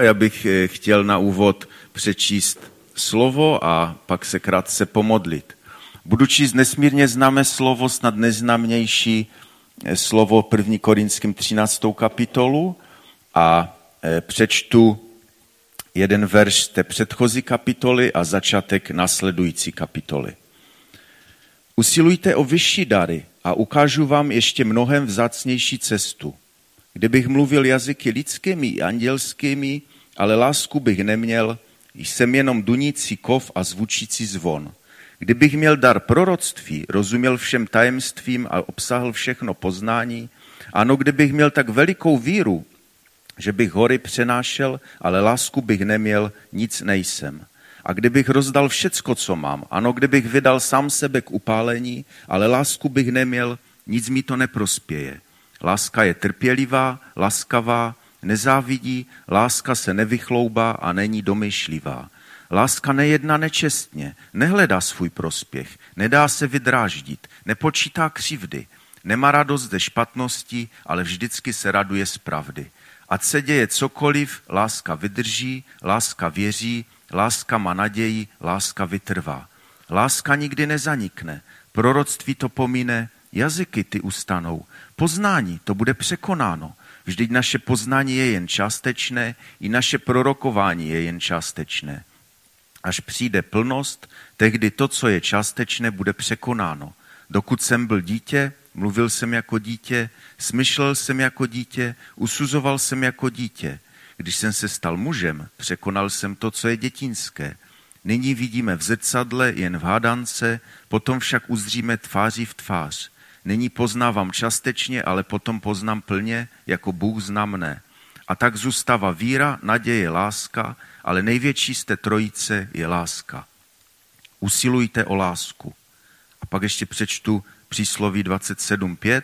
Já bych eh, chtěl na úvod přečíst slovo a pak se krátce pomodlit. Budu číst nesmírně známé slovo, snad neznámější eh, slovo 1. Korinským 13. kapitolu a eh, přečtu jeden verš té předchozí kapitoly a začátek následující kapitoly. Usilujte o vyšší dary a ukážu vám ještě mnohem vzácnější cestu. Kdybych mluvil jazyky lidskými i andělskými, ale lásku bych neměl, jsem jenom dunící kov a zvučící zvon. Kdybych měl dar proroctví, rozuměl všem tajemstvím a obsahl všechno poznání, ano, kdybych měl tak velikou víru, že bych hory přenášel, ale lásku bych neměl, nic nejsem. A kdybych rozdal všecko, co mám, ano, kdybych vydal sám sebe k upálení, ale lásku bych neměl, nic mi to neprospěje. Láska je trpělivá, laskavá, nezávidí, láska se nevychloubá a není domyšlivá. Láska nejedná nečestně, nehledá svůj prospěch, nedá se vydráždit, nepočítá křivdy, nemá radost ze špatnosti, ale vždycky se raduje z pravdy. Ať se děje cokoliv, láska vydrží, láska věří, láska má naději, láska vytrvá. Láska nikdy nezanikne, proroctví to pomine, jazyky ty ustanou, poznání to bude překonáno. Vždyť naše poznání je jen částečné, i naše prorokování je jen částečné. Až přijde plnost, tehdy to, co je částečné, bude překonáno. Dokud jsem byl dítě, mluvil jsem jako dítě, smyšlel jsem jako dítě, usuzoval jsem jako dítě. Když jsem se stal mužem, překonal jsem to, co je dětinské. Nyní vidíme v zrcadle, jen v hádance, potom však uzříme tváří v tvář. Nyní poznávám částečně, ale potom poznám plně, jako Bůh zná mne. A tak zůstává víra, naděje, láska, ale největší z té trojice je láska. Usilujte o lásku. A pak ještě přečtu přísloví 27.5.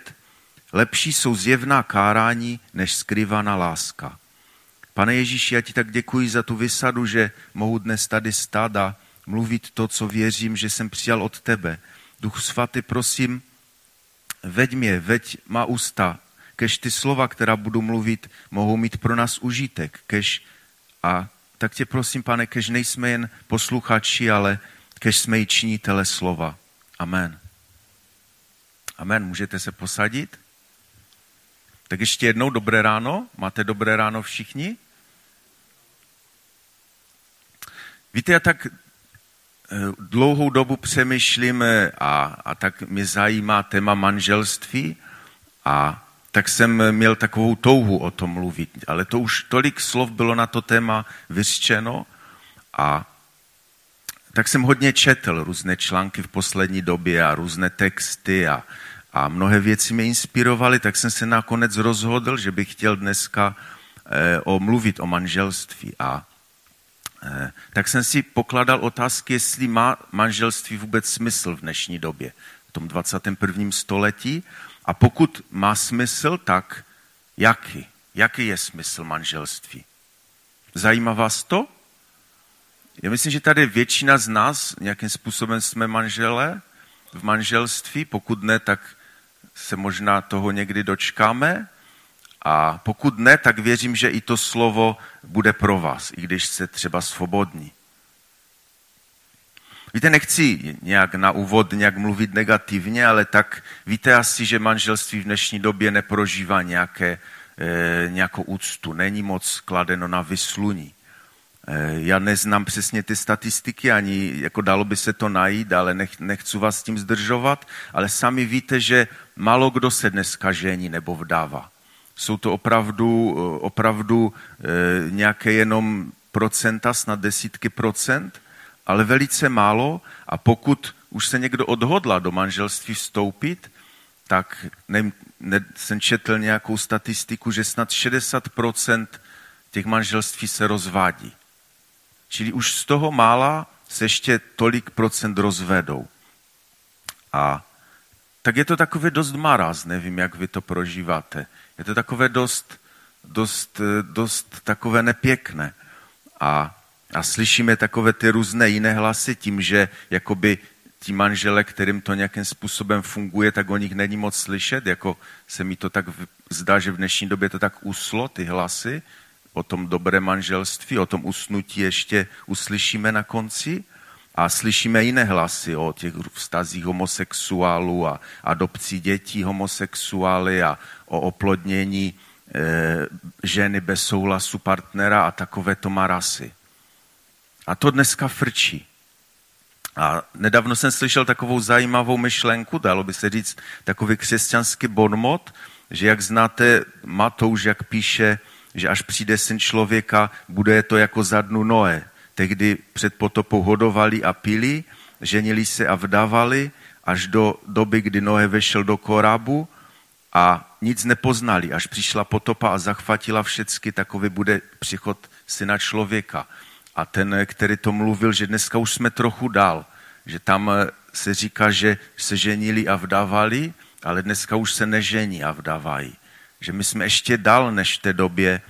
Lepší jsou zjevná kárání, než skryvaná láska. Pane Ježíši, já ti tak děkuji za tu vysadu, že mohu dnes tady stát a mluvit to, co věřím, že jsem přijal od tebe. Duch svatý, prosím, veď mě, veď má ústa, kež ty slova, která budu mluvit, mohou mít pro nás užitek, kež a tak tě prosím, pane, kež nejsme jen posluchači, ale kež jsme i činitele slova. Amen. Amen. Můžete se posadit? Tak ještě jednou dobré ráno. Máte dobré ráno všichni? Víte, já tak dlouhou dobu přemýšlím a, a tak mě zajímá téma manželství a tak jsem měl takovou touhu o tom mluvit, ale to už tolik slov bylo na to téma vyřčeno a tak jsem hodně četl různé články v poslední době a různé texty a, a mnohé věci mě inspirovaly, tak jsem se nakonec rozhodl, že bych chtěl dneska eh, o, mluvit o manželství a Eh, tak jsem si pokladal otázky, jestli má manželství vůbec smysl v dnešní době, v tom 21. století. A pokud má smysl, tak jaký? Jaký je smysl manželství? Zajímá vás to? Já myslím, že tady většina z nás nějakým způsobem jsme manželé v manželství. Pokud ne, tak se možná toho někdy dočkáme. A pokud ne, tak věřím, že i to slovo bude pro vás, i když jste třeba svobodní. Víte, nechci nějak na úvod nějak mluvit negativně, ale tak víte asi, že manželství v dnešní době neprožívá nějaké, e, nějakou úctu, není moc kladeno na vysluní. E, já neznám přesně ty statistiky, ani jako dalo by se to najít, ale nech, nechci vás s tím zdržovat, ale sami víte, že málo kdo se dneska žení nebo vdává jsou to opravdu, opravdu e, nějaké jenom procenta, snad desítky procent, ale velice málo a pokud už se někdo odhodla do manželství vstoupit, tak ne, ne, jsem četl nějakou statistiku, že snad 60% těch manželství se rozvádí. Čili už z toho mála se ještě tolik procent rozvedou. A tak je to takové dost maraz, nevím, jak vy to prožíváte. Je to takové dost, dost, dost takové nepěkné. A, a slyšíme takové ty různé jiné hlasy tím, že jakoby ti manžele, kterým to nějakým způsobem funguje, tak o nich není moc slyšet, jako se mi to tak zdá, že v dnešní době to tak uslo, ty hlasy, o tom dobré manželství, o tom usnutí ještě uslyšíme na konci. A slyšíme jiné hlasy o těch vztazích homosexuálů a adopcí dětí homosexuály a o oplodnění e, ženy bez souhlasu partnera a takovéto marasy. A to dneska frčí. A nedávno jsem slyšel takovou zajímavou myšlenku, dalo by se říct takový křesťanský bonmot, že jak znáte Matouš, jak píše, že až přijde syn člověka, bude to jako za dnu Noé. Tehdy před potopou hodovali a pili, ženili se a vdávali až do doby, kdy Noé vešel do korábu a nic nepoznali, až přišla potopa a zachvatila všecky, takový bude přichod syna člověka. A ten, který to mluvil, že dneska už jsme trochu dál, že tam se říká, že se ženili a vdávali, ale dneska už se nežení a vdávají. Že my jsme ještě dál než v té době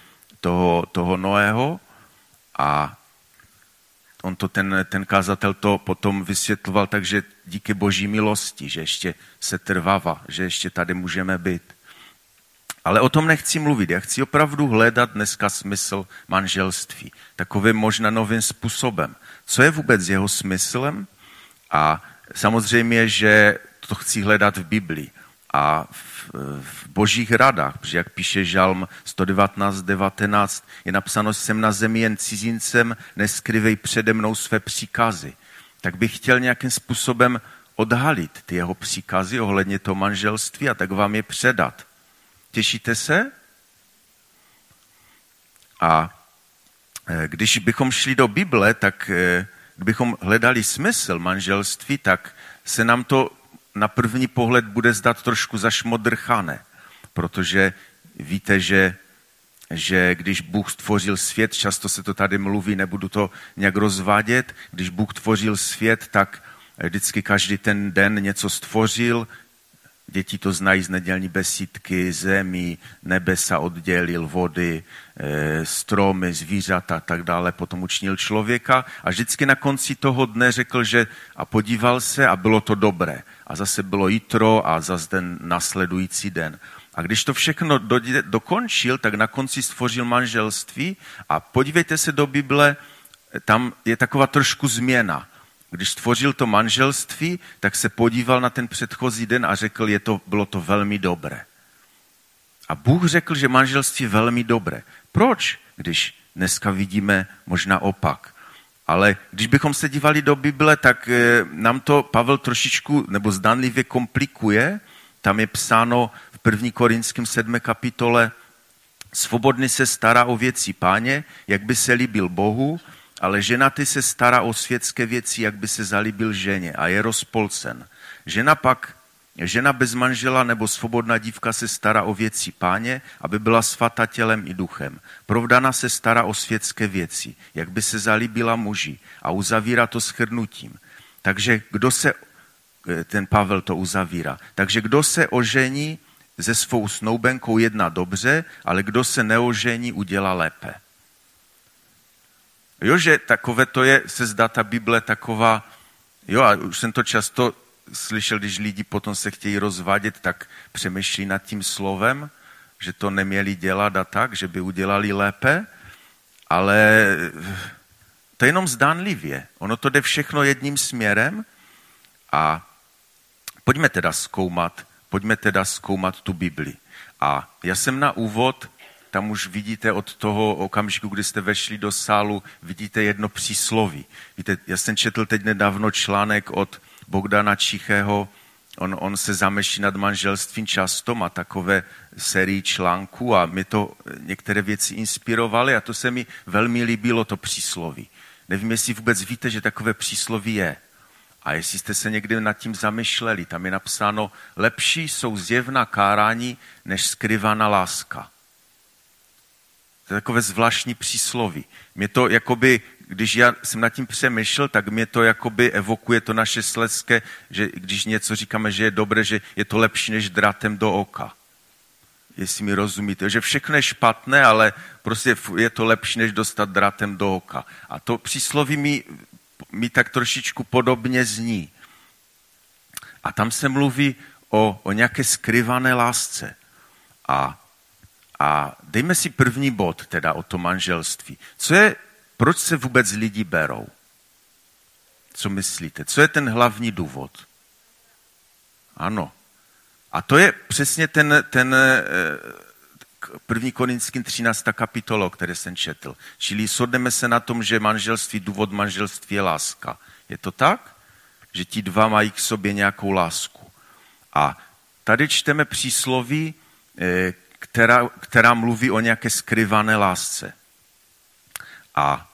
toho, toho Noého a on to ten, ten kázatel to potom vysvětloval, takže díky boží milosti, že ještě se trvává, že ještě tady můžeme být. Ale o tom nechci mluvit. Já chci opravdu hledat dneska smysl manželství. Takovým možná novým způsobem. Co je vůbec jeho smyslem? A samozřejmě, že to chci hledat v Biblii a v, v božích radách, protože jak píše Žalm 119, 19, je napsáno, jsem na zemi jen cizincem, neskryvej přede mnou své příkazy. Tak bych chtěl nějakým způsobem odhalit ty jeho příkazy ohledně toho manželství a tak vám je předat. Těšíte se? A e, když bychom šli do Bible, tak e, kdybychom hledali smysl manželství, tak se nám to na první pohled bude zdat trošku zašmodrchané, protože víte, že, že když Bůh stvořil svět, často se to tady mluví, nebudu to nějak rozvádět, když Bůh tvořil svět, tak vždycky každý ten den něco stvořil, Děti to znají z nedělní besídky, zemi, nebesa oddělil, vody, e, stromy, zvířata a tak dále. Potom učinil člověka a vždycky na konci toho dne řekl, že a podíval se a bylo to dobré. A zase bylo jitro a zase den nasledující den. A když to všechno do, dokončil, tak na konci stvořil manželství a podívejte se do Bible, tam je taková trošku změna když stvořil to manželství, tak se podíval na ten předchozí den a řekl, je to, bylo to velmi dobré. A Bůh řekl, že manželství je velmi dobré. Proč? Když dneska vidíme možná opak. Ale když bychom se dívali do Bible, tak eh, nám to Pavel trošičku nebo zdánlivě komplikuje. Tam je psáno v 1. Korinském 7. kapitole, svobodný se stará o věci páně, jak by se líbil Bohu, ale ženatý se stará o světské věci, jak by se zalíbil ženě a je rozpolcen. Žena pak, žena bez manžela nebo svobodná dívka se stará o věci páně, aby byla svata tělem i duchem. Provdana se stará o světské věci, jak by se zalíbila muži a uzavírá to schrnutím. Takže kdo se, ten Pavel to uzavírá, takže kdo se ožení se svou snoubenkou jedná dobře, ale kdo se neožení, udělá lépe. Jo, že takové to je, se zdá ta Bible taková, jo, a už jsem to často slyšel, když lidi potom se chtějí rozvádět, tak přemýšlí nad tím slovem, že to neměli dělat a tak, že by udělali lépe, ale to je jenom zdánlivě. Ono to jde všechno jedním směrem a pojďme teda zkoumat, pojďme teda zkoumat tu Bibli. A já jsem na úvod tam už vidíte od toho okamžiku, kdy jste vešli do sálu, vidíte jedno přísloví. Víte, já jsem četl teď nedávno článek od Bogdana Čichého, on, on se zameší nad manželstvím často, má takové sérii článků a mi to některé věci inspirovaly a to se mi velmi líbilo, to přísloví. Nevím, jestli vůbec víte, že takové přísloví je. A jestli jste se někdy nad tím zamýšleli, tam je napsáno, lepší jsou zjevná kárání, než skryvaná láska. To je takové zvláštní přísloví. Mě to jakoby, když já jsem nad tím přemýšlel, tak mě to jakoby evokuje to naše sleské, že když něco říkáme, že je dobré, že je to lepší než drátem do oka. Jestli mi rozumíte, že všechno je špatné, ale prostě je to lepší, než dostat drátem do oka. A to přísloví mi, mi tak trošičku podobně zní. A tam se mluví o, o nějaké skryvané lásce. A A dejme si první bod, teda o to manželství. Co je, proč se vůbec lidi berou? Co myslíte? Co je ten hlavní důvod? Ano. A to je přesně ten, ten eh, první Korinským 13. kapitolo, které jsem četl. Čili shodneme se na tom, že manželství, důvod manželství je láska. Je to tak? Že ti dva mají k sobě nějakou lásku. A tady čteme přísloví, eh, která, která mluví o nějaké skryvané lásce. A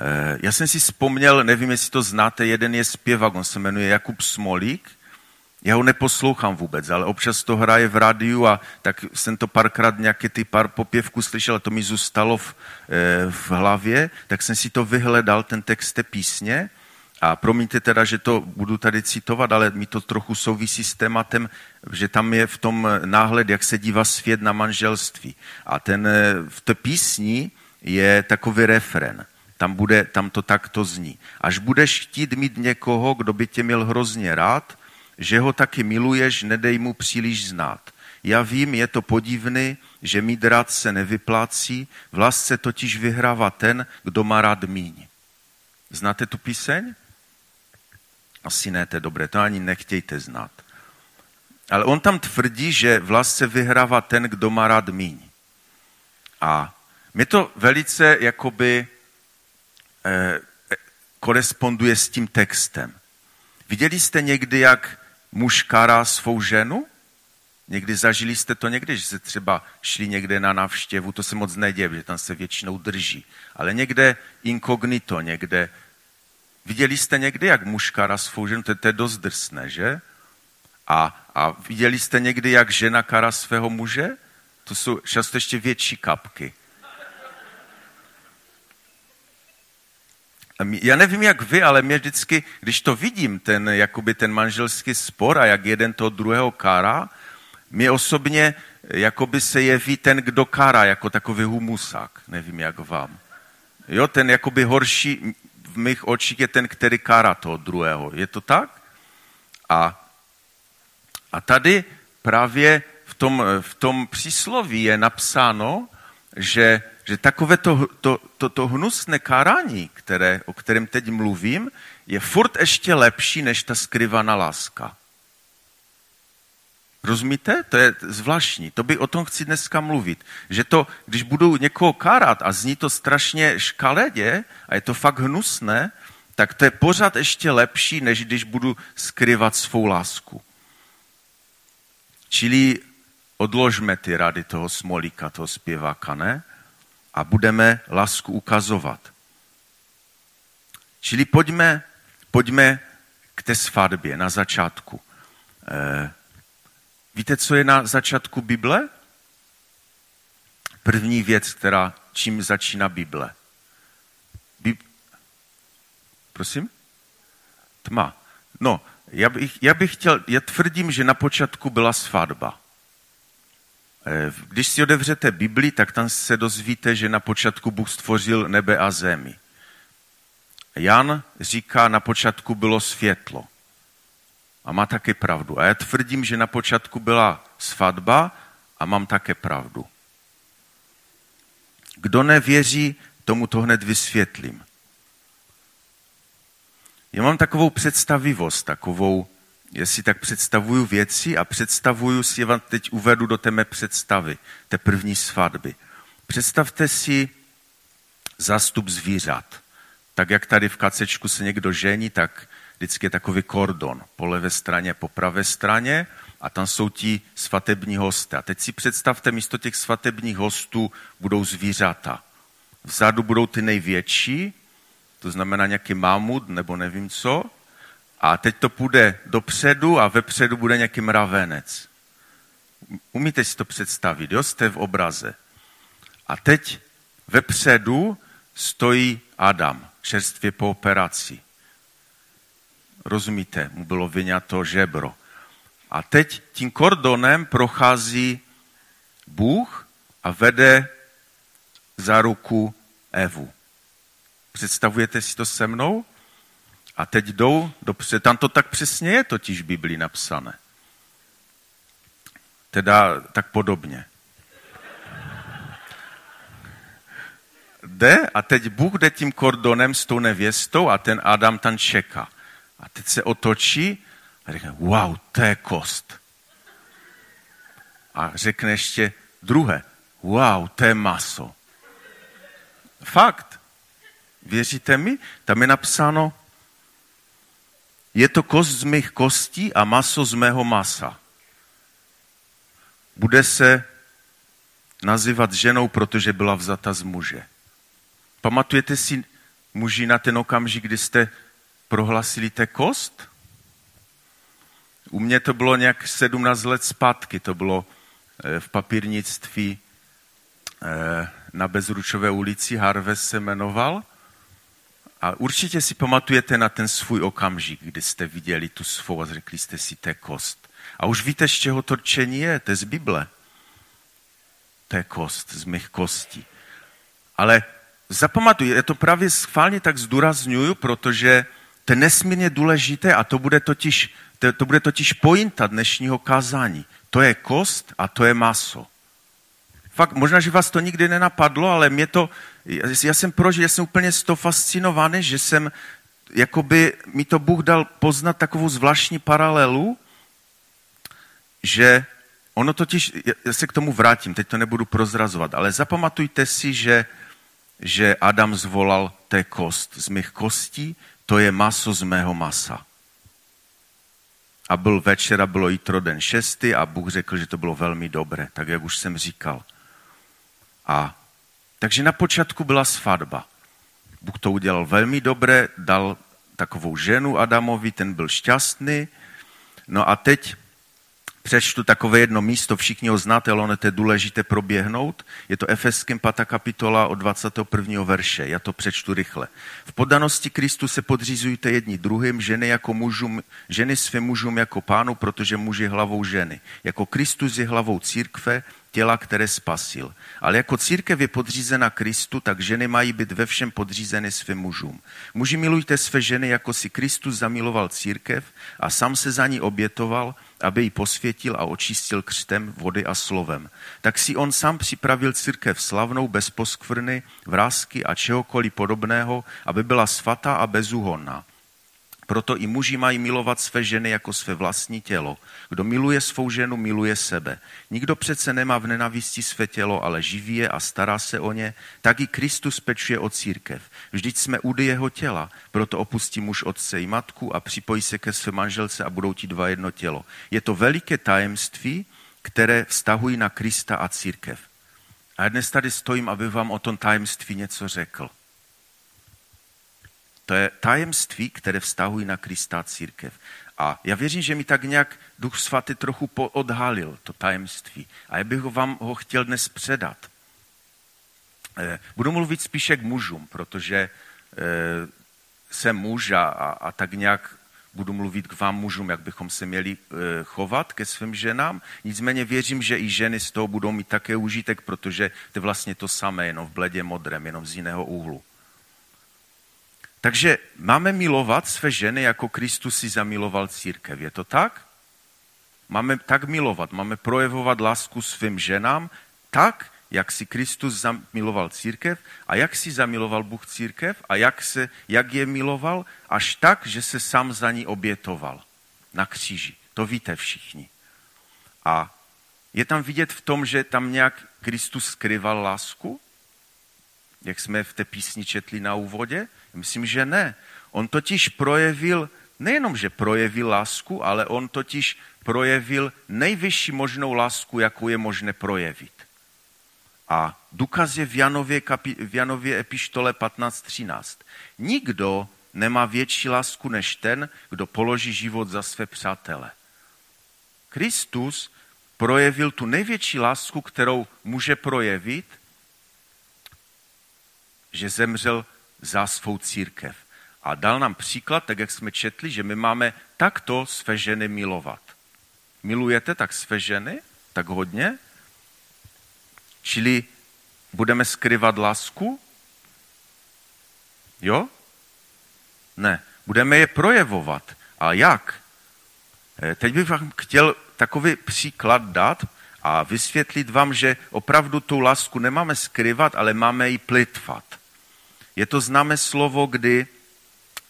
e, já jsem si vzpomněl, nevím, jestli to znáte, jeden je zpěvák, on se jmenuje Jakub Smolík. Já ho neposlouchám vůbec, ale občas to hraje v rádiu a tak jsem to párkrát nějaké ty pár popěvků slyšel a to mi zůstalo v, e, v hlavě, tak jsem si to vyhledal, ten text té písně a promiňte teda, že to budu tady citovat, ale mi to trochu souvisí s tématem, že tam je v tom náhled, jak se dívá svět na manželství. A ten, v té písni je takový refren. Tam, bude, tam to takto zní. Až budeš chtít mít někoho, kdo by tě měl hrozně rád, že ho taky miluješ, nedej mu příliš znát. Já vím, je to podivný, že mít rád se nevyplácí, v lásce totiž vyhrává ten, kdo má rád míň. Znáte tu píseň? Asi ne, to je dobré, to ani nechtějte znát. Ale on tam tvrdí, že vlastně vyhrává ten, kdo má rád míň. A mě to velice jakoby eh, koresponduje s tím textem. Viděli jste někdy, jak muž kará svou ženu? Někdy zažili jste to někdy, že se třeba šli někde na návštěvu, to se moc neděje, že tam se většinou drží. Ale někde inkognito, někde Viděli jste někdy, jak muž kara svou ženu? To, to je dost drsné, že? A, a viděli jste někdy, jak žena kara svého muže? To jsou často ještě větší kapky. Já nevím, jak vy, ale mě vždycky, když to vidím, ten, jakoby ten manželský spor a jak jeden toho druhého kára, mě osobně jakoby se jeví ten, kdo kára, jako takový humusák. Nevím, jak vám. Jo, ten jakoby horší, v mých očích je ten, který kára toho druhého. Je to tak? A, a tady právě v tom, v tom přísloví je napsáno, že, že takové to, to, to, to hnusné kárání, které, o kterém teď mluvím, je furt ještě lepší než ta skryvaná láska. Rozumíte? To je zvláštní. To by o tom chci dneska mluvit. Že to, když budu někoho kárat a zní to strašně škaledě a je to fakt hnusné, tak to je pořád ještě lepší, než když budu skryvat svou lásku. Čili odložme ty rady toho smolíka, toho zpěváka, ne? A budeme lásku ukazovat. Čili pojďme, pojďme k té svatbě na začátku. Eh, Víte, co je na začátku Bible? První věc, která, čím začíná Bible. Bib... Prosím? Tma. No, já bych, já bych chtěl, já tvrdím, že na počátku byla svatba. Eh, když si otevřete Bibli, tak tam se dozvíte, že na počátku Bůh stvořil nebe a zemi. Jan říká, na počátku bylo světlo. A má také pravdu. A já tvrdím, že na počátku byla svatba a mám také pravdu. Kdo nevěří, tomu to hned vysvětlím. Já mám takovou představivost, takovou, jestli tak představuju věci a představuju si, já vám teď uvedu do té mé představy, té první svatby. Představte si zástup zvířat. Tak jak tady v kacečku se někdo žení, tak vždycky je takový kordon po levé straně, po pravé straně a tam jsou ti svatební hosté. A teď si představte, místo těch svatebních hostů budou zvířata. Vzadu budou ty největší, to znamená nějaký mamut nebo nevím co, a teď to půjde dopředu a vepředu bude nějaký mravenec. Umíte si to představit, jo? Jste v obraze. A teď vepředu stojí Adam, čerstvě po operaci. Rozumíte, mu bylo vyňato žebro. A teď tím kordonem prochází Bůh a vede za ruku Evu. Představujete si to se mnou? A teď jdou dopřed. Tam to tak přesně je totiž v Biblii napsané. Teda tak podobně. jde a teď Bůh jde tím kordonem s tou nevěstou a ten Adam tam čeká. A teď se otočí a řekne, wow, to je kost. A řekne ještě druhé, wow, to je maso. Fakt. Věříte mi? Tam je napsáno, je to kost z mých kostí a maso z mého masa. Bude se nazývat ženou, protože byla vzata z muže. Pamatujete si muži na ten okamžik, kdy jste prohlasili té kost? U mě to bylo nějak 17 let zpátky, to bylo eh, v papírnictví eh, na Bezručové ulici, Harvest se jmenoval. A určitě si pamatujete na ten svůj okamžik, kdy jste viděli tu svou a řekli jste si, to kost. A už víte, z čeho to je, to je z Bible. To je kost, z mých kostí. Ale zapamatuj, já to právě schválně tak zdůraznuju, protože to je nesmírně důležité a to bude totiž, to, to bude totiž pointa dnešního kázání. To je kost a to je maso. Fakt, možná, že vás to nikdy nenapadlo, ale mě to, já jsem prožil, já jsem úplně z toho fascinovaný, že jsem, jakoby mi to Bůh dal poznat takovou zvláštní paralelu, že ono totiž, já se k tomu vrátím, teď to nebudu prozrazovat, ale zapamatujte si, že, že Adam zvolal té kost z mých kostí, to je maso z mého masa. A byl večer a bylo jítro den šestý a Bůh řekl, že to bylo velmi dobré, tak jak už jsem říkal. A takže na počátku byla svatba. Bůh to udělal velmi dobře, dal takovou ženu Adamovi, ten byl šťastný. No a teď přečtu takové jedno místo, všichni ho znáte, ale ono to je důležité proběhnout. Je to Efeským 5. kapitola od 21. verše. Já to přečtu rychle. V podanosti Kristu se podřizujte jedni druhým, ženy, jako mužům, ženy svým mužům jako pánu, protože muž je hlavou ženy. Jako Kristus je hlavou církve, těla, které spasil. Ale jako církev je podřízena Kristu, tak ženy mají být ve všem podřízeny svým mužům. Muži milujte své ženy, jako si Kristus zamiloval církev a sám se za ní obětoval, aby ji posvětil a očistil křtem, vody a slovem. Tak si on sám připravil církev slavnou, bez poskvrny, vrázky a čehokoliv podobného, aby byla svatá a bezúhonná. Proto i muži mají milovat své ženy jako své vlastní tělo. Kdo miluje svou ženu, miluje sebe. Nikdo přece nemá v nenavisti své tělo, ale živí je a stará se o ně. Tak i Kristus pečuje o církev. Vždyť jsme údy jeho těla, proto opustí muž otce i matku a připojí se ke své manželce a budou ti dva jedno tělo. Je to veliké tajemství, které vztahují na Krista a církev. A dnes tady stojím, aby vám o tom tajemství něco řekl. To je tajemství, které vztahují na Krista církev. A já věřím, že mi tak nějak Duch Svatý trochu odhalil to tajemství. A já bych vám ho chtěl dnes předat. Eh, budu mluvit spíše k mužům, protože eh, jsem muž a, a, tak nějak budu mluvit k vám mužům, jak bychom se měli eh, chovat ke svým ženám. Nicméně věřím, že i ženy z toho budou mít také užitek, protože to je vlastně to samé, jenom v bledě modrém, jenom z jiného úhlu. Takže máme milovat své ženy, jako Kristus si zamiloval církev. Je to tak? Máme tak milovat, máme projevovat lásku svým ženám tak, jak si Kristus zamiloval církev a jak si zamiloval Bůh církev a jak, se, jak je miloval, až tak, že se sám za ní obětoval na kříži. To víte všichni. A je tam vidět v tom, že tam nějak Kristus skryval lásku, jak jsme v té písni četli na úvodě, Myslím, že ne. On totiž projevil, nejenom, že projevil lásku, ale on totiž projevil nejvyšší možnou lásku, jakou je možné projevit. A důkaz je v Janově, kapi, v Janově epištole 15.13. Nikdo nemá větší lásku než ten, kdo položí život za své přátele. Kristus projevil tu největší lásku, kterou může projevit, že zemřel za svou církev. A dal nám příklad, tak jak jsme četli, že my máme takto své ženy milovat. Milujete tak své ženy? Tak hodně? Čili budeme skryvat lásku? Jo? Ne. Budeme je projevovat. A jak? Eh, teď bych vám chtěl takový příklad dát a vysvětlit vám, že opravdu tu lásku nemáme skryvat, ale máme ji plitvat. Je to známé slovo, kdy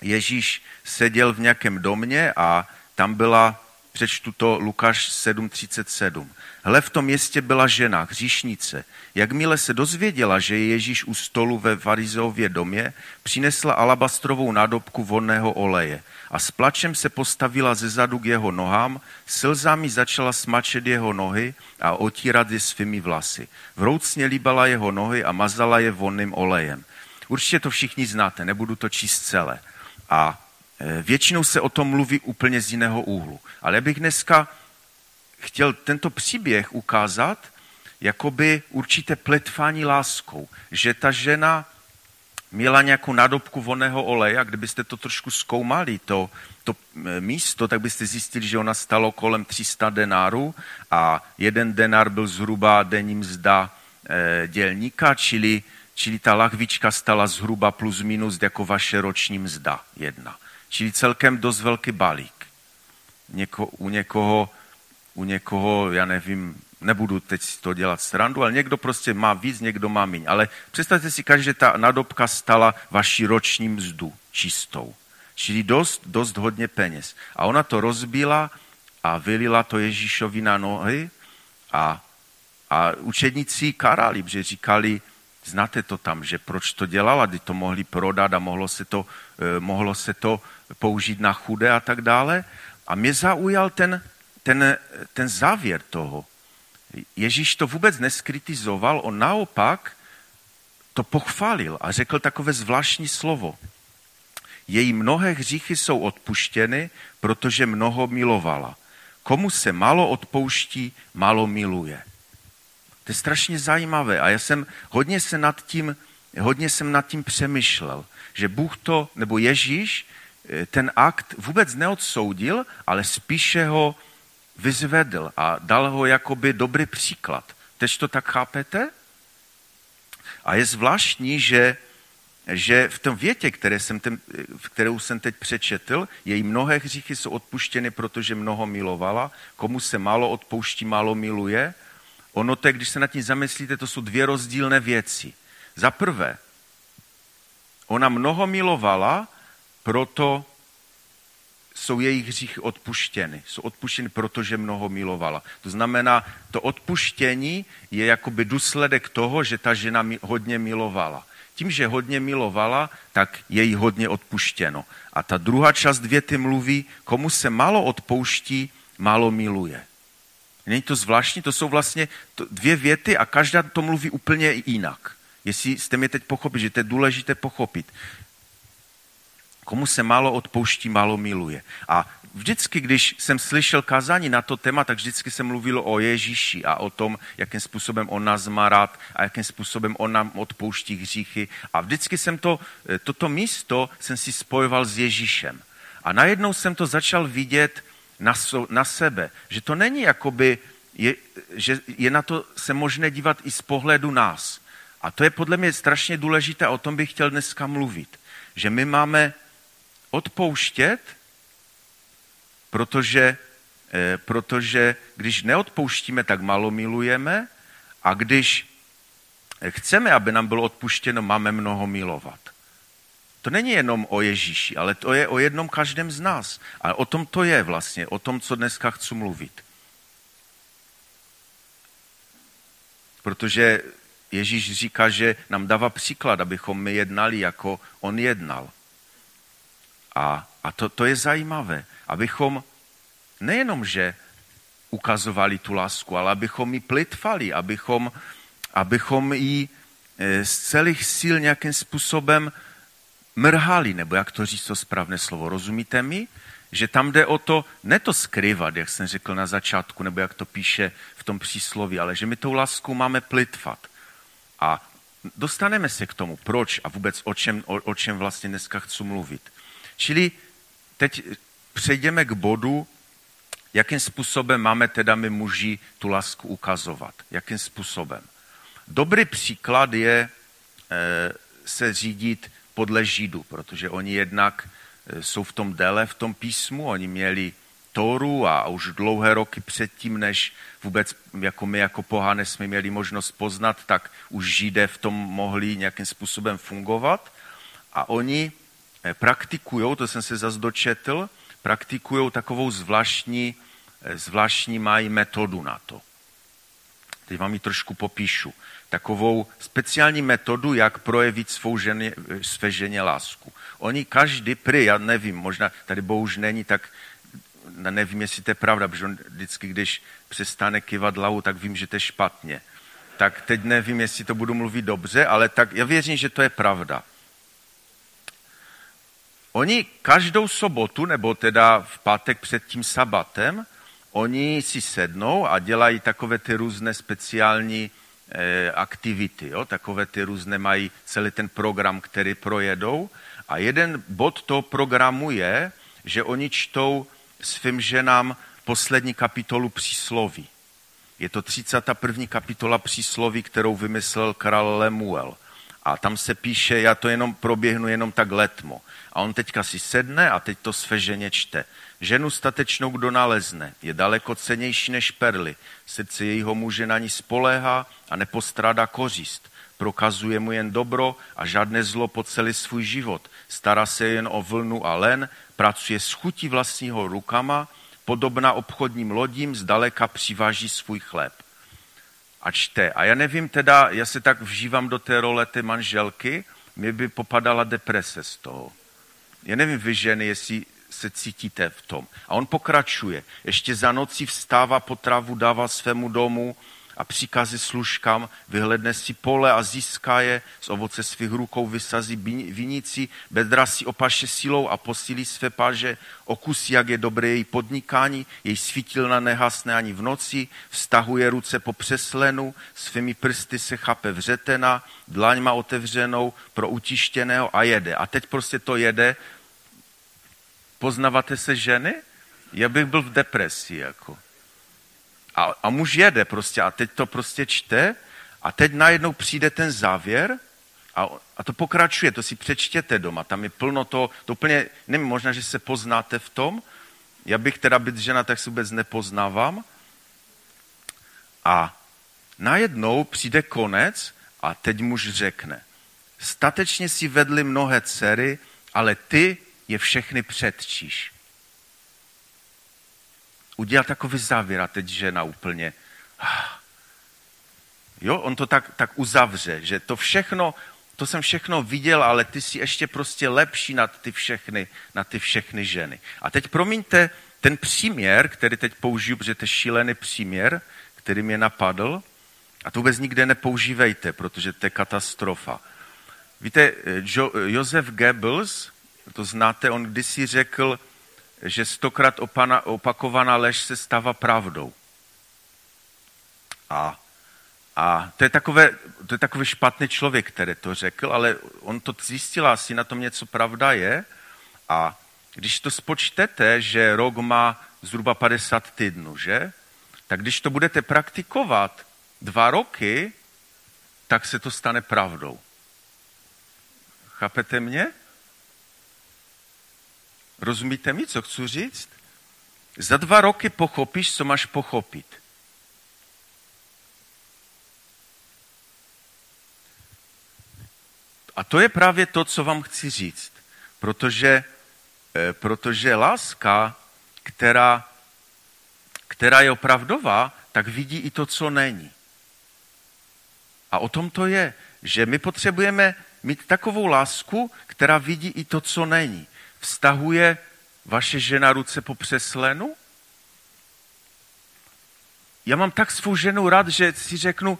Ježíš seděl v nějakém domě a tam byla, přečtu to Lukáš 7.37. Hle, v tom městě byla žena, hříšnice. Jakmile se dozvěděla, že je Ježíš u stolu ve Farizeově domě, přinesla alabastrovou nádobku vonného oleje a s plačem se postavila ze zadu k jeho nohám, slzami začala smačet jeho nohy a otírat je svými vlasy. Vroucně líbala jeho nohy a mazala je vonným olejem. Určitě to všichni znáte, nebudu to číst celé. A e, většinou se o tom mluví úplně z jiného úhlu. Ale já bych dneska chtěl tento příběh ukázat, jakoby určité pletvání láskou, že ta žena měla nějakou nádobku voného oleje a kdybyste to trošku zkoumali, to, to e, místo, tak byste zjistili, že ona stalo kolem 300 denárů a jeden denár byl zhruba denní mzda e, dělníka, čili, čili ta lahvička stala zhruba plus minus jako vaše roční mzda jedna. Čili celkem dost velký balík. Něko, u někoho u někoho, já nevím, nebudu teď to dělat srandu, ale někdo prostě má víc, někdo má míň. Ale představte si, že ta nadobka stala vaši roční mzdu čistou. Čili dost, dost hodně peněz. A ona to rozbila a vylila to Ježíšovi na nohy a, a učedníci karali, protože říkali, znáte to tam, že proč to dělala, kdy to mohli prodat a mohlo se to, eh, mohlo se to použít na chudé a tak dále. A mě zaujal ten, ten, ten závěr toho. Ježíš to vůbec neskritizoval, on naopak to pochválil a řekl takové zvláštní slovo. Její mnohé hříchy jsou odpuštěny, protože mnoho milovala. Komu se malo odpouští, malo miluje. To je strašně zajímavé a já jsem hodně se nad tím, hodně jsem nad tím přemýšlel, že Bůh to, nebo Ježíš, eh, ten akt vůbec neodsoudil, ale spíše ho vyzvedl a dal ho jakoby dobrý příklad. Teď to tak chápete? A je zvláštní, že, že v tom větě, které jsem ten, kterou jsem teď přečetl, její mnohé hříchy jsou odpuštěny, protože mnoho milovala. Komu se málo odpouští, málo miluje. Ono to, když se nad tím zamyslíte, to jsou dvě rozdílné věci. Za prvé, ona mnoho milovala, proto jsou jejich hříchy odpuštěny. Jsou odpuštěny, protože mnoho milovala. To znamená, to odpuštění je jakoby důsledek toho, že ta žena hodně milovala. Tím, že hodně milovala, tak je jí hodně odpuštěno. A ta druhá část věty mluví, komu se málo odpouští, málo miluje. Není to zvláštní? To jsou vlastně dvě věty a každá to mluví úplně jinak. Jestli jste mě teď pochopili, že to je důležité pochopit. Komu se málo odpouští, málo miluje. A vždycky, když jsem slyšel kázání na to téma, tak vždycky se mluvilo o Ježíši a o tom, jakým způsobem on nás má rád a jakým způsobem on nám odpouští hříchy. A vždycky jsem to, eh, toto místo jsem si spojoval s Ježíšem. A najednou jsem to začal vidět na, so, na sebe, že to není jakoby, je, že je na to se možné dívat i z pohledu nás. A to je podle mě strašně důležité, o tom bych chtěl dneska mluvit. Že my máme odpouštět, protože, eh, protože když neodpouštíme, tak malo milujeme a když chceme, aby nám bylo odpuštěno, máme mnoho milovat. To není jenom o Ježíši, ale to je o jednom každém z nás. A o tom to je vlastně, o tom, co dneska chci mluvit. Protože Ježíš říká, že nám dává příklad, abychom my jednali, jako on jednal. A, a to, to je zajímavé, abychom nejenom, že ukazovali tu lásku, ale abychom ji plitvali, abychom, abychom ji e, z celých sil nějakým způsobem mrhali, nebo jak to říct to správné slovo, rozumíte mi? Že tam jde o to, ne to skryvat, jak jsem řekl na začátku, nebo jak to píše v tom přísloví, ale že my tou láskou máme plitvat. A dostaneme se k tomu, proč a vůbec o čem, o, o čem vlastně dneska chci mluvit. Čili teď přejdeme k bodu, jakým způsobem máme teda my muži tu lásku ukazovat. Jakým způsobem. Dobrý příklad je e, se řídit podle Židů, protože oni jednak e, jsou v tom déle v tom písmu, oni měli Tóru a už dlouhé roky předtím, než vůbec jako my jako pohané jsme měli možnost poznat, tak už Židé v tom mohli nějakým způsobem fungovat. A oni eh, praktikují, to jsem se zase dočetl, praktikují takovou zvláštní, eh, zvláštní mají metodu na to. Teď vám ji trošku popíšu. Takovou speciální metodu, jak projevit svou ženě, své ženě lásku. Oni každý prý, já nevím, možná tady Bohuž není, tak nevím, jestli to je pravda, protože on vždycky, když přestane kyvat hlavu, tak vím, že to je špatně. Tak teď nevím, jestli to budu mluvit dobře, ale tak já věřím, že to je pravda. Oni každou sobotu, nebo teda v pátek před tím sabatem, oni si sednou a dělají takové ty různé speciální eh, aktivity, jo? takové ty různé mají celý ten program, který projedou. A jeden bod toho programu je, že oni čtou svým ženám poslední kapitolu přísloví. Je to 31. kapitola přísloví, kterou vymyslel král Lemuel. A tam se píše, já to jenom proběhnu jenom tak letmo. A on teďka si sedne a teď to své ženě čte. Ženu statečnou kdo nalezne, je daleko cenější než perly. Srdce jejího muže na ní spoléhá a nepostrádá kořist. Prokazuje mu jen dobro a žádné zlo po celý svůj život. Stará se jen o vlnu a len, pracuje s chutí vlastního rukama, podobná obchodním lodím, zdaleka přiváží svůj chléb. A čte. A já nevím teda, já se tak vžívám do té role té manželky, mě by popadala deprese z toho. Já nevím vy ženy, jestli se cítíte v tom. A on pokračuje. Ještě za nocí vstává potravu, dává svému domu, a příkazy služkám, vyhledne si pole a získá je, z ovoce svých rukou vysazí vinici, bedra si opaše silou a posílí své paže, okusí, jak je dobré její podnikání, jej svítilna nehasne ani v noci, vztahuje ruce po přeslenu, svými prsty se chape vřetena, dlaň má otevřenou pro utištěného a jede. A teď prostě to jede. Poznáváte se ženy? Já bych byl v depresi, jako. A, a muž jede prostě a teď to prostě čte a teď najednou přijde ten závěr a, a to pokračuje, to si přečtěte doma, tam je plno to, to úplně, nevím, možná, že se poznáte v tom, já bych teda být žena, tak se vůbec nepoznávám. A najednou přijde konec a teď muž řekne, statečně si vedli mnohé dcery, ale ty je všechny předčíš udělal takový závěr a teď žena úplně, jo, on to tak, tak uzavře, že to všechno, to jsem všechno viděl, ale ty jsi ještě prostě lepší nad ty všechny, nad ty všechny ženy. A teď promiňte ten příměr, který teď použiju, protože to je šílený příměr, který mě napadl, a to vůbec nikde nepoužívejte, protože to je katastrofa. Víte, jo, Josef Goebbels, to znáte, on kdysi řekl, že stokrát opakovaná lež se stává pravdou. A, a to, je takové, to je takový špatný člověk, který to řekl, ale on to zjistil, asi na tom něco pravda je. A když to spočtete, že rok má zhruba 50 týdnů, že? Tak když to budete praktikovat dva roky, tak se to stane pravdou. Chápete mě? Rozumíte mi, co chci říct? Za dva roky pochopíš, co máš pochopit. A to je právě to, co vám chci říct. Protože, eh, protože láska, která, která je opravdová, tak vidí i to, co není. A o tom to je, že my potřebujeme mít takovou lásku, která vidí i to, co není. Vztahuje vaše žena ruce po přeslenu? Já mám tak svou ženu rád, že si řeknu,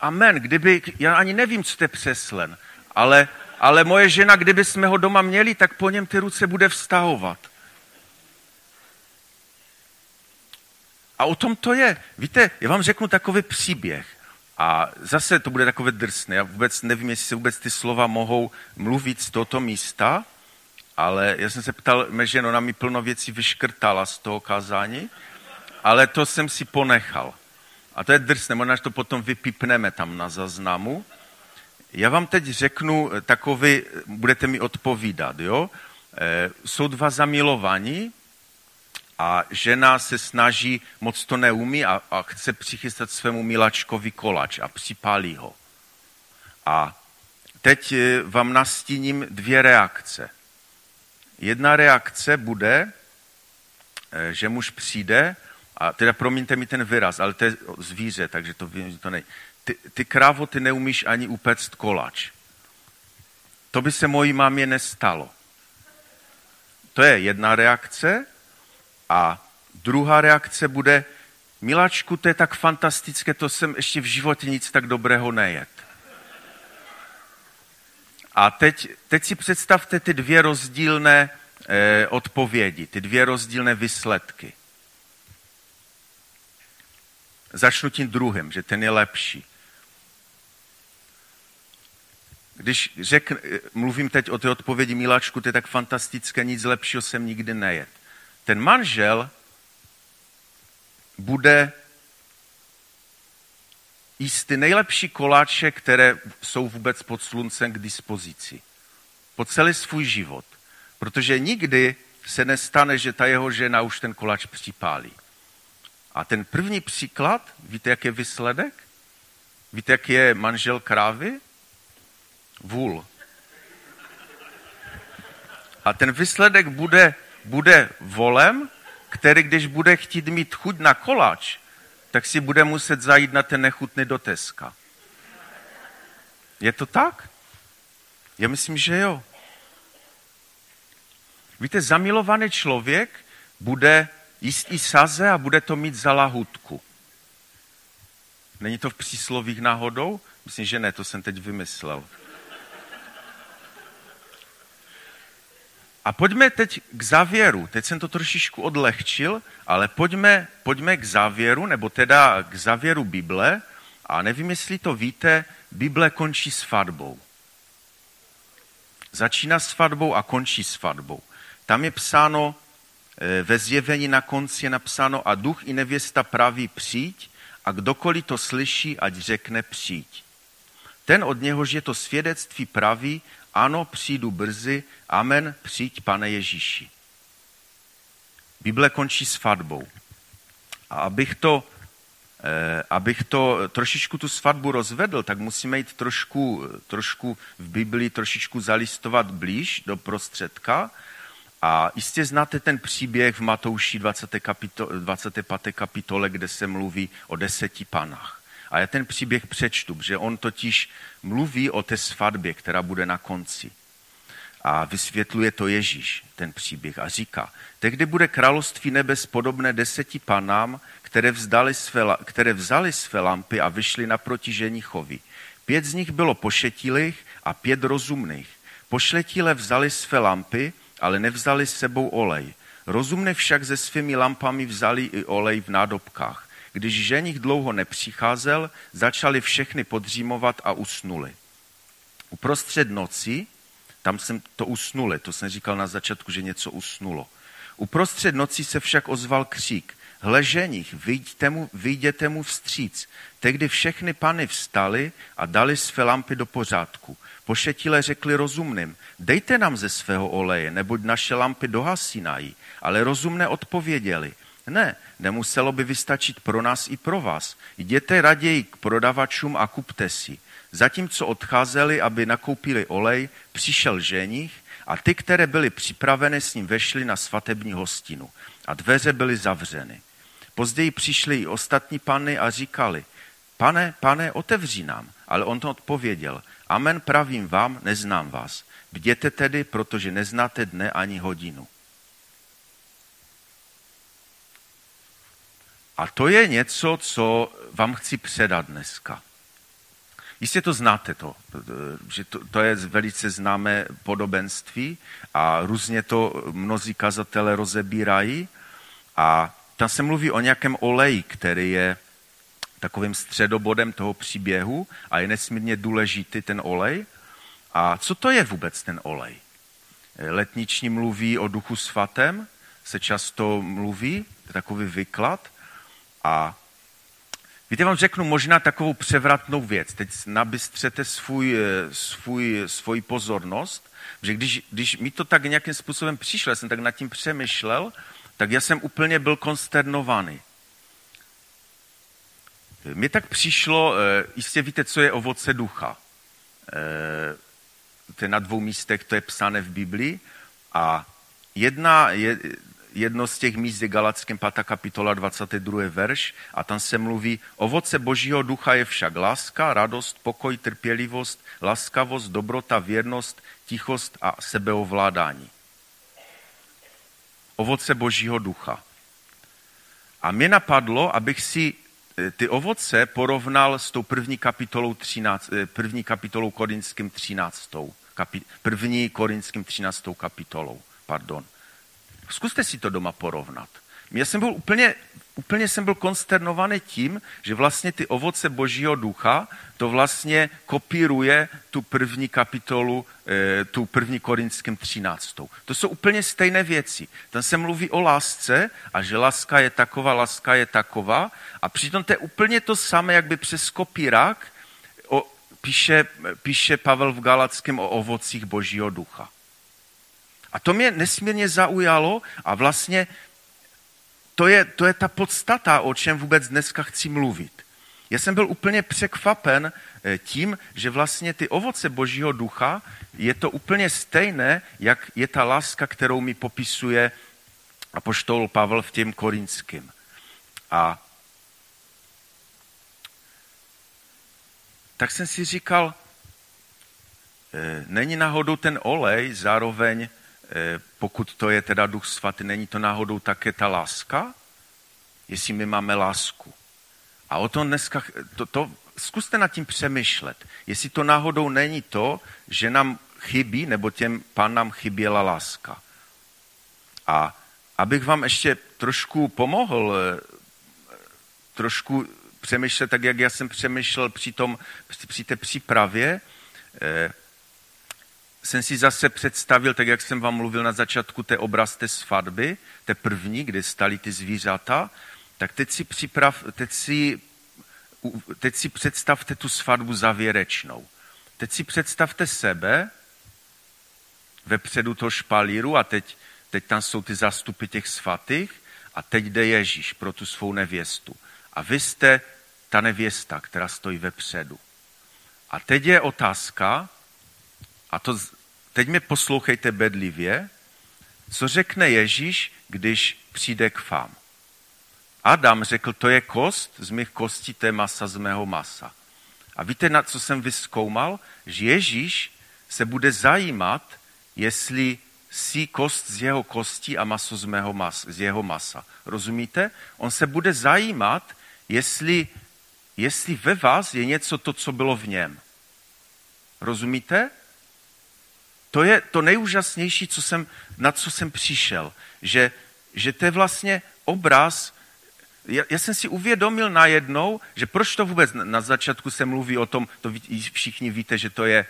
amen, kdyby, já ani nevím, co to je přeslen, ale, ale moje žena, kdyby jsme ho doma měli, tak po něm ty ruce bude vztahovat. A o tom to je. Víte, já vám řeknu takový příběh. A zase to bude takové drsné. Já vůbec nevím, jestli se vůbec ty slova mohou mluvit z tohoto místa, ale já jsem se ptal, že ona mi plno věcí vyškrtala z toho kázání, ale to jsem si ponechal. A to je drsné, možná, to potom vypipneme tam na zaznamu. Já vám teď řeknu takový, budete mi odpovídat, jo? E, jsou dva zamilovaní a žena se snaží, moc to neumí a, a chce přichystat svému miláčkovi kolač a připálí ho. A teď eh, vám nastíním dvě reakce. Jedna reakce bude, eh, že muž přijde, a teda promiňte mi ten výraz, ale to je zvíře, takže to vím, že to nej. Ty, ty krávo, ty neumíš ani upect kolač. To by se mojí mámě nestalo. To je jedna reakce. A druhá reakce bude, miláčku, to je tak fantastické, to jsem ještě v životě nic tak dobrého nejet. A teď, teď si představte ty dvě rozdílné eh, odpovědi, ty dvě rozdílné výsledky. Začnu tím druhým, že ten je lepší. Když řek, mluvím teď o té odpovědi Miláčku, to je tak fantastické, nic lepšího jsem nikdy nejet. Ten manžel bude jíst ty nejlepší koláče, které jsou vůbec pod sluncem k dispozici. Po celý svůj život. Protože nikdy se nestane, že ta jeho žena už ten koláč připálí. A ten první příklad, víte, jak je výsledek? Víte, jak je manžel krávy? Vůl. A ten výsledek bude, bude volem, který, když bude chtít mít chuť na koláč, tak si bude muset zajít na ten nechutný do Teska. Je to tak? Já myslím, že jo. Víte, zamilovaný člověk bude jíst i saze a bude to mít za lahutku. Není to v příslovích náhodou? Myslím, že ne, to jsem teď vymyslel. A pojďme teď k závěru. Teď jsem to trošičku odlehčil, ale pojďme, pojďme k závěru, nebo teda k závěru Bible. A nevím, jestli to víte, Bible končí svatbou. Začíná svatbou a končí svatbou. Tam je psáno, eh, ve zjevení na konci je napsáno a duch i nevěsta praví přijď a kdokoliv to slyší, ať řekne přijď. Ten od něhož je to svědectví praví ano, přijdu brzy, amen, přijď, pane Ježíši. Bible končí svatbou. A abych to, eh, abych to trošičku tu svatbu rozvedl, tak musíme jít trošku, trošku v Biblii trošičku zalistovat blíž do prostředka. A jistě znáte ten příběh v Matouši 20. Kapitole, 25. kapitole, kde se mluví o deseti panách. A já ten příběh přečtu, že on totiž mluví o té svatbě, která bude na konci. A vysvětluje to Ježíš, ten příběh, a říká, tehdy bude království nebes podobné deseti panám, které, vzdali své, které vzali své lampy a vyšli naproti ženichovi. Pět z nich bylo pošetilých a pět rozumných. Pošletile vzali své lampy, ale nevzali s sebou olej. Rozumné však se svými lampami vzali i olej v nádobkách. Když ženich dlouho nepřicházel, začali všechny podřímovat a usnuli. Uprostřed noci, tam jsem to usnuli, to jsem říkal na začátku, že něco usnulo. Uprostřed noci se však ozval křík. Hle ženich, vyjděte mu, vyjděte mu vstříc. Tehdy všechny pany vstali a dali své lampy do pořádku. Pošetile řekli rozumným, dejte nám ze svého oleje, neboť naše lampy dohasínají. Ale rozumné odpověděli, ne, nemuselo by vystačit pro nás i pro vás. Jděte raději k prodavačům a kupte si. Zatímco odcházeli, aby nakoupili olej, přišel ženich a ty, které byly připraveny, s ním vešly na svatební hostinu a dveře byly zavřeny. Později přišli i ostatní pany a říkali, pane, pane, otevří nám. Ale on to odpověděl, amen pravím vám, neznám vás. Bděte tedy, protože neznáte dne ani hodinu. A to je něco, co vám chci předat dneska. Jistě to znáte, to, že to, to je velice známé podobenství a různě to mnozí kazatele rozebírají. A tam se mluví o nějakém oleji, který je takovým středobodem toho příběhu a je nesmírně důležitý ten olej. A co to je vůbec ten olej? Letniční mluví o duchu svatém, se často mluví, takový vyklad. A víte, vám řeknu možná takovou převratnou věc. Teď nabystřete svůj, eh, svůj, svůj pozornost, že když, když mi to tak nějakým způsobem přišlo, já jsem tak nad tím přemýšlel, tak já jsem úplně byl konsternovaný. Mně tak přišlo, eh, jistě víte, co je ovoce ducha. Eh, to je na dvou místech, to je psané v Biblii. A jedna, je, jedno z těch míst je Galackém 5. kapitola 22. verš a tam se mluví, ovoce božího ducha je však láska, radost, pokoj, trpělivost, laskavost, dobrota, věrnost, tichost a sebeovládání. Ovoce božího ducha. A mě napadlo, abych si eh, ty ovoce porovnal s tou první kapitolou, 13, eh, první kapitolou korinským 13. Kapi, první korinským 13. kapitolou. Pardon. Zkuste si to doma porovnat. Já jsem byl úplně, úplně jsem byl konsternovaný tím, že vlastně ty ovoce božího ducha, to vlastně kopíruje tu první kapitolu, eh, tu první korinským 13. To jsou úplně stejné věci. Tam se mluví o lásce a že láska je taková, láska je taková a přitom to je úplně to samé, jak by přes kopírák o, píše, píše Pavel v Galackém o ovocích božího ducha. A to mě nesmírně zaujalo a vlastně to je, to je ta podstata, o čem vůbec dneska chci mluvit. Já jsem byl úplně překvapen eh, tím, že vlastně ty ovoce božího ducha je to úplně stejné, jak je ta láska, kterou mi popisuje apoštol Pavel v těm korinským. A tak jsem si říkal, eh, není náhodou ten olej zároveň pokud to je teda duch svatý, není to náhodou také ta láska? Jestli my máme lásku. A o tom dneska, to, to, zkuste nad tím přemýšlet. Jestli to náhodou není to, že nám chybí, nebo těm pán nám chyběla láska. A abych vám ještě trošku pomohl, eh, trošku přemýšlet tak, jak já jsem přemýšlel při, tom, při té přípravě, eh, jsem si zase představil, tak jak jsem vám mluvil na začátku, té obraz té svatby, té první, kde stali ty zvířata, tak teď si, připrav, teď si, teď si představte tu svatbu závěrečnou. Teď si představte sebe vepředu toho špalíru a teď, teď tam jsou ty zástupy těch svatých a teď jde Ježíš pro tu svou nevěstu. A vy jste ta nevěsta, která stojí vepředu. A teď je otázka, a to teď mě poslouchejte bedlivě, co řekne Ježíš, když přijde k vám. Adam řekl, to je kost z mých kostí, to je masa z mého masa. A víte, na co jsem vyskoumal? Že Ježíš se bude zajímat, jestli si kost z jeho kostí a maso z, mého mas, z jeho masa. Rozumíte? On se bude zajímat, jestli, jestli ve vás je něco to, co bylo v něm. Rozumíte? To je to nejúžasnější, co jsem, na co jsem přišel. Že, že to je vlastně obraz, já, já jsem si uvědomil najednou, že proč to vůbec na začátku se mluví o tom, to všichni víte, že to je,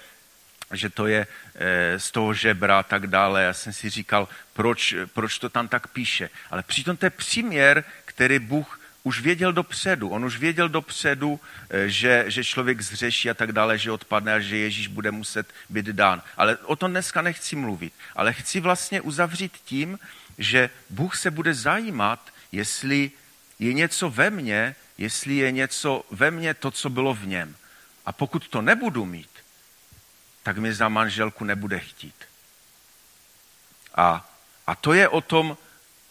že to je e, z toho žebra a tak dále. Já jsem si říkal, proč, proč to tam tak píše. Ale přitom to je příměr, který Bůh už věděl dopředu. On už věděl dopředu, eh, že, že člověk zřeší a tak dále, že odpadne a že Ježíš bude muset být dán. Ale o tom dneska nechci mluvit. Ale chci vlastně uzavřít tím, že Bůh se bude zajímat, jestli je něco ve mně, jestli je něco ve mně to, co bylo v něm. A pokud to nebudu mít, tak mi za manželku nebude chtít. A, a to je o tom,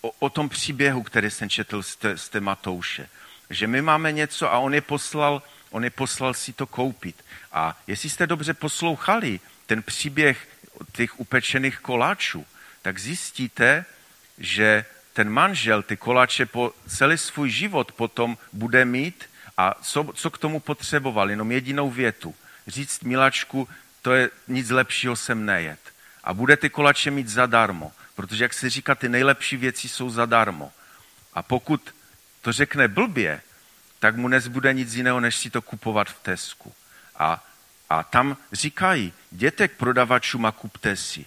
o, o tom příběhu, který jsem četl z té, z té Matouše. Že my máme něco a on je poslal, on je poslal si to koupit. A jestli jste dobře poslouchali ten příběh těch upečených koláčů, tak zjistíte, že ten manžel ty koláče po celý svůj život potom bude mít a co, co k tomu potřeboval? Jenom jedinou větu. Říct miláčku, to je nic lepšího sem nejet. A bude ty koláče mít zadarmo. Protože, jak se říká, ty nejlepší věci jsou zadarmo. A pokud to řekne blbě, tak mu nezbude nic jiného, než si to kupovat v Tesku. A, a tam říkají, jděte k prodavačům a kupte si.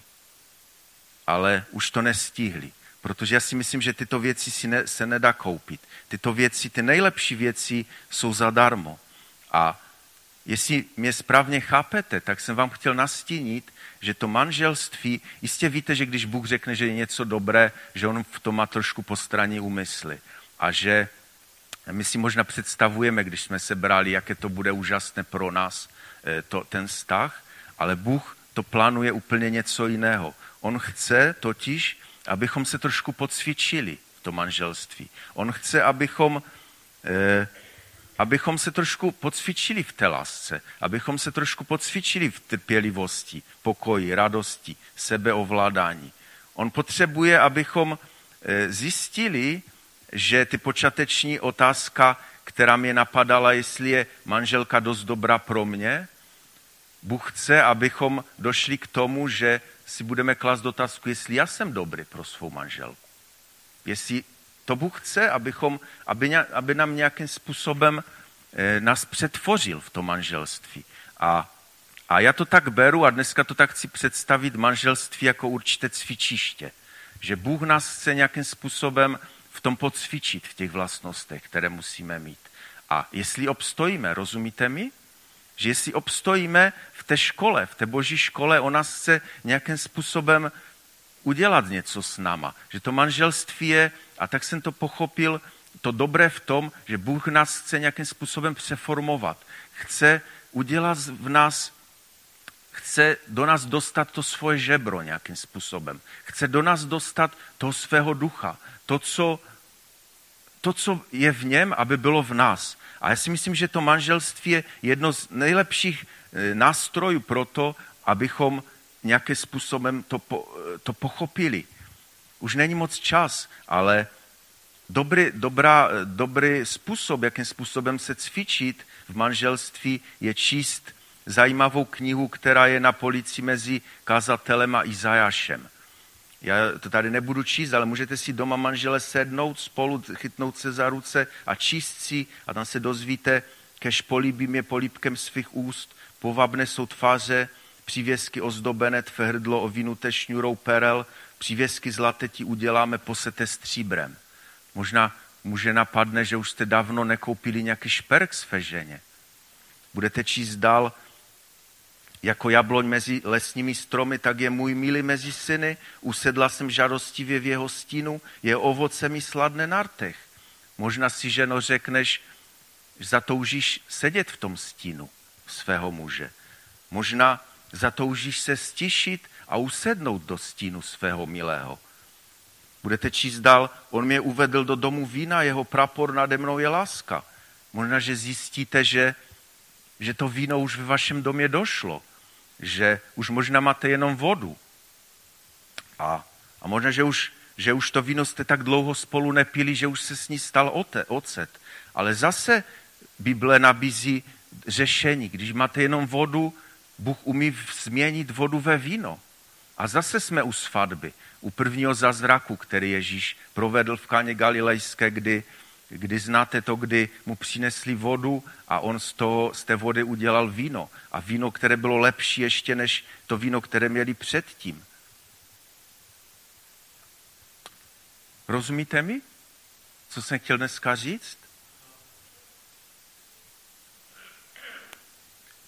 Ale už to nestihli. Protože já si myslím, že tyto věci si ne, se nedá koupit. Tyto věci, ty nejlepší věci jsou zadarmo. A jestli mě správně chápete, tak jsem vám chtěl nastínit, že to manželství, jistě víte, že když Bůh řekne, že je něco dobré, že on v tom má trošku postraní úmysly. A že my si možná představujeme, když jsme se brali, jaké to bude úžasné pro nás, eh, to, ten vztah, ale Bůh to plánuje úplně něco jiného. On chce totiž, abychom se trošku podcvičili v tom manželství. On chce, abychom, eh, abychom se trošku podcvičili v té lásce, abychom se trošku podcvičili v trpělivosti, pokoji, radosti, sebeovládání. On potřebuje, abychom eh, zjistili, že ty počáteční otázka, která mě napadala, jestli je manželka dost dobrá pro mě, Bůh chce, abychom došli k tomu, že si budeme klást otázku, jestli já jsem dobrý pro svou manželku. Jestli to Bůh chce, abychom, aby, aby nám nějakým způsobem eh, nás přetvořil v tom manželství. A, a já to tak beru a dneska to tak chci představit manželství jako určité cvičiště. Že Bůh nás chce nějakým způsobem v tom podcvičit, v těch vlastnostech, které musíme mít. A jestli obstojíme, rozumíte mi? Že jestli obstojíme v té škole, v té boží škole, ona chce nějakým způsobem udělat něco s náma. Že to manželství je, a tak jsem to pochopil, to dobré v tom, že Bůh nás chce nějakým způsobem přeformovat. Chce udělat v nás, chce do nás dostat to svoje žebro nějakým způsobem. Chce do nás dostat toho svého ducha. To, co, to, co je v něm, aby bylo v nás. A já si myslím, že to manželství je jedno z nejlepších eh, nástrojů pro to, abychom nějakým způsobem to, eh, to pochopili. Už není moc čas, ale dobrý, dobrá, dobrý způsob, jakým způsobem se cvičit v manželství, je číst zajímavou knihu, která je na polici mezi kazatelem a Izajášem. Já to tady nebudu číst, ale můžete si doma manžele sednout spolu, chytnout se za ruce a číst si a tam se dozvíte, kež políbím je políbkem svých úst, povabné jsou tváře, přívěsky ozdobené, tvé hrdlo ovinuté šňurou perel, přívěsky zlaté ti uděláme posete stříbrem. Možná může napadne, že už jste dávno nekoupili nějaký šperk své ženě. Budete číst dál, jako jabloň mezi lesními stromy, tak je můj milý mezi syny, usedla jsem žádostivě v jeho stínu, je ovoce mi sladné na rtech. Možná si, ženo, řekneš, že zatoužíš sedět v tom stínu svého muže. Možná zatoužíš se stišit a usednout do stínu svého milého. Budete číst dál, on mě uvedl do domu vína, jeho prapor nade mnou je láska. Možná, že zjistíte, že, že to víno už ve vašem domě došlo že už možná máte jenom vodu. A, a možná, že už, že už to víno jste tak dlouho spolu nepili, že už se s ní stal ote, ocet. Ale zase Bible nabízí řešení. Když máte jenom vodu, Bůh umí změnit vodu ve víno. A zase jsme u svatby, u prvního zázraku, který Ježíš provedl v Káně Galilejské, kdy kdy znáte to, kdy mu přinesli vodu a on z, toho, z té vody udělal víno. A víno, které bylo lepší ještě než to víno, které měli předtím. Rozumíte mi, co jsem chtěl dneska říct?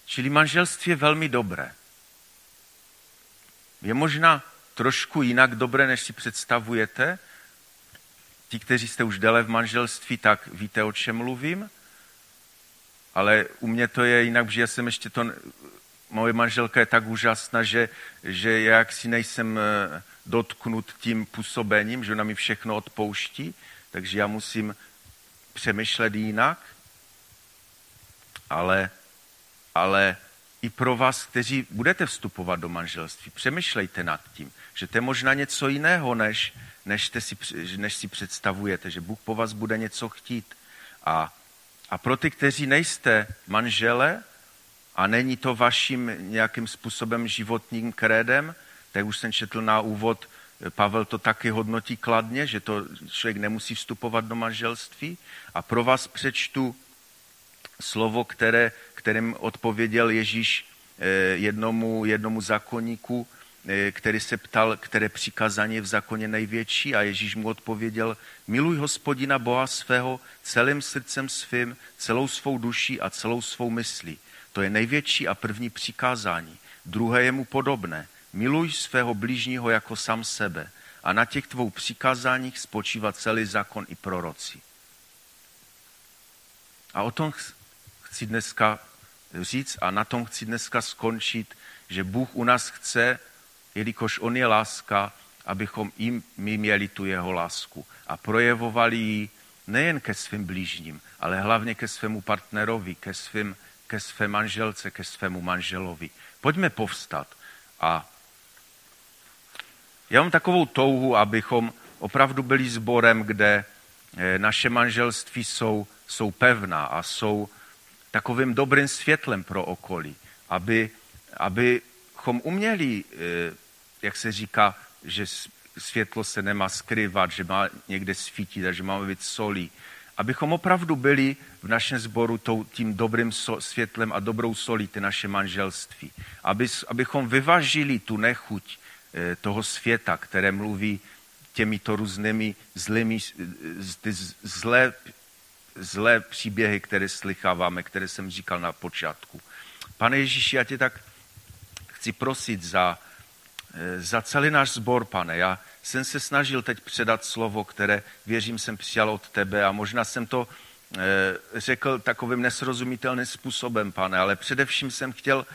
Čili manželství je velmi dobré. Je možná trošku jinak dobré, než si představujete, Ti, kteří jste už déle v manželství, tak víte, o čem mluvím. Ale u mě to je jinak, že já jsem ještě to... Moje manželka je tak úžasná, že, že já si nejsem eh, dotknut tím působením, že ona mi všechno odpouští, takže já musím přemýšlet jinak. Ale, ale i pro vás, kteří budete vstupovat do manželství, přemýšlejte nad tím, že to je možná něco jiného, než, než, si, než si představujete, že Bůh po vás bude něco chtít. A, a pro ty, kteří nejste manžele a není to vaším nějakým způsobem životním krédem, tak už jsem četl na úvod, Pavel to taky hodnotí kladně, že to člověk nemusí vstupovat do manželství. A pro vás přečtu slovo, které, kterým odpověděl Ježíš eh, jednomu, jednomu zákonníku, Eh, který se ptal, které přikázání je v zákoně největší a Ježíš mu odpověděl, miluj hospodina Boha svého celým srdcem svým, celou svou duší a celou svou myslí. to je největší a první přikázání. Druhé je mu podobné. Miluj svého blížního jako sam sebe a na těch tvou přikázáních spočívá celý zákon i proroci. A o tom chci dneska říct a na tom chci dneska skončit, že Bůh u nás chce, jelikož On je láska, abychom jim my měli tu jeho lásku a projevovali ji nejen ke svým blížním, ale hlavně ke svému partnerovi, ke, svým, ke své manželce, ke svému manželovi. Pojďme povstat a já mám takovou touhu, abychom opravdu byli sborem, kde eh, naše manželství jsou, jsou pevná a jsou takovým dobrým světlem pro okolí, aby, abychom uměli, eh, jak se říká, že světlo se nemá skrývat, že má někde svítit a že máme být solí. Abychom opravdu byli v našem sboru tím dobrým světlem a dobrou solí ty naše manželství. Aby, abychom vyvažili tu nechuť eh, toho světa, které mluví těmito různými zlými, ty zlé, zlé příběhy, které slycháváme, které jsem říkal na počátku. Pane Ježíši, já tě tak chci prosit za, eh, za celý náš sbor, pane. Já jsem se snažil teď předat slovo, které věřím jsem přijal od tebe a možná jsem to eh, řekl takovým nesrozumitelným způsobem, pane, ale především jsem chtěl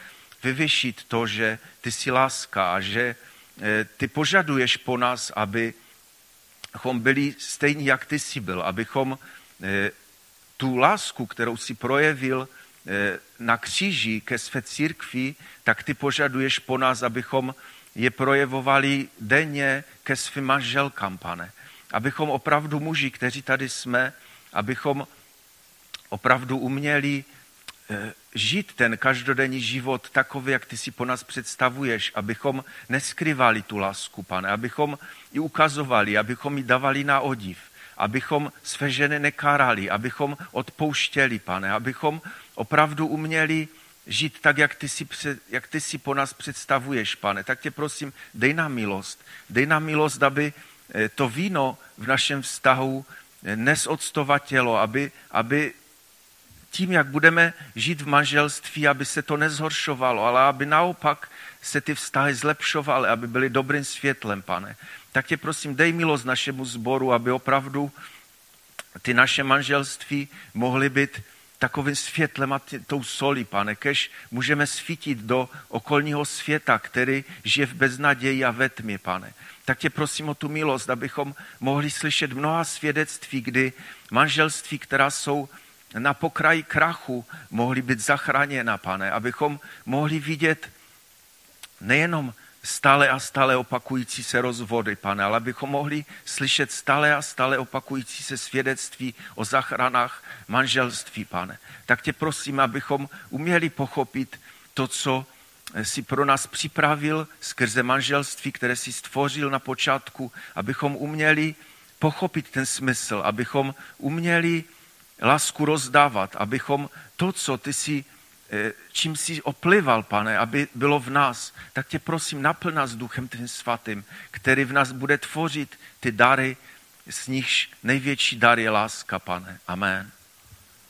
vyvyšit to, že ty jsi láska a že eh, ty požaduješ po nás, abychom byli stejní, jak ty jsi byl, abychom tu lásku, kterou si projevil na kříži ke své církvi, tak ty požaduješ po nás, abychom je projevovali denně ke svým manželkám, pane. Abychom opravdu muži, kteří tady jsme, abychom opravdu uměli eh, žít ten každodenní život takový, jak ty si po nás představuješ, abychom neskrývali tu lásku, pane, abychom ji ukazovali, abychom ji dávali na odiv, abychom své ženy nekárali, abychom odpouštěli, pane, abychom opravdu uměli žít tak, jak ty, si, jak ty si po nás představuješ, pane. Tak tě prosím, dej nám milost. Dej nám milost, aby eh, to víno v našem vztahu eh, nesodstovatělo, aby, aby tím, jak budeme žít v manželství, aby se to nezhoršovalo, ale aby naopak se ty vztahy zlepšovaly, aby byly dobrým světlem, pane. Tak tě prosím, dej milost našemu sboru, aby opravdu ty naše manželství mohly být takovým světlem a tou solí, pane, kež můžeme svítit do okolního světa, který žije v beznaději a ve tmě, pane. Tak tě prosím o tu milost, abychom mohli slyšet mnoha svědectví, kdy manželství, která jsou na pokraji krachu, mohly být zachráněna, pane, abychom mohli vidět nejenom stále a stále opakující se rozvody, pane, ale abychom mohli slyšet stále a stále opakující se svědectví o zachranách manželství, pane. Tak tě prosím, abychom uměli pochopit to, co si pro nás připravil skrze manželství, které si stvořil na počátku, abychom uměli pochopit ten smysl, abychom uměli lásku rozdávat, abychom to, co ty si Eh, čím jsi oplival, pane, aby bylo v nás, tak tě prosím, naplň nás duchem tvým svatým, který v nás bude tvořit ty dary, z nichž největší dar je láska, pane. Amen.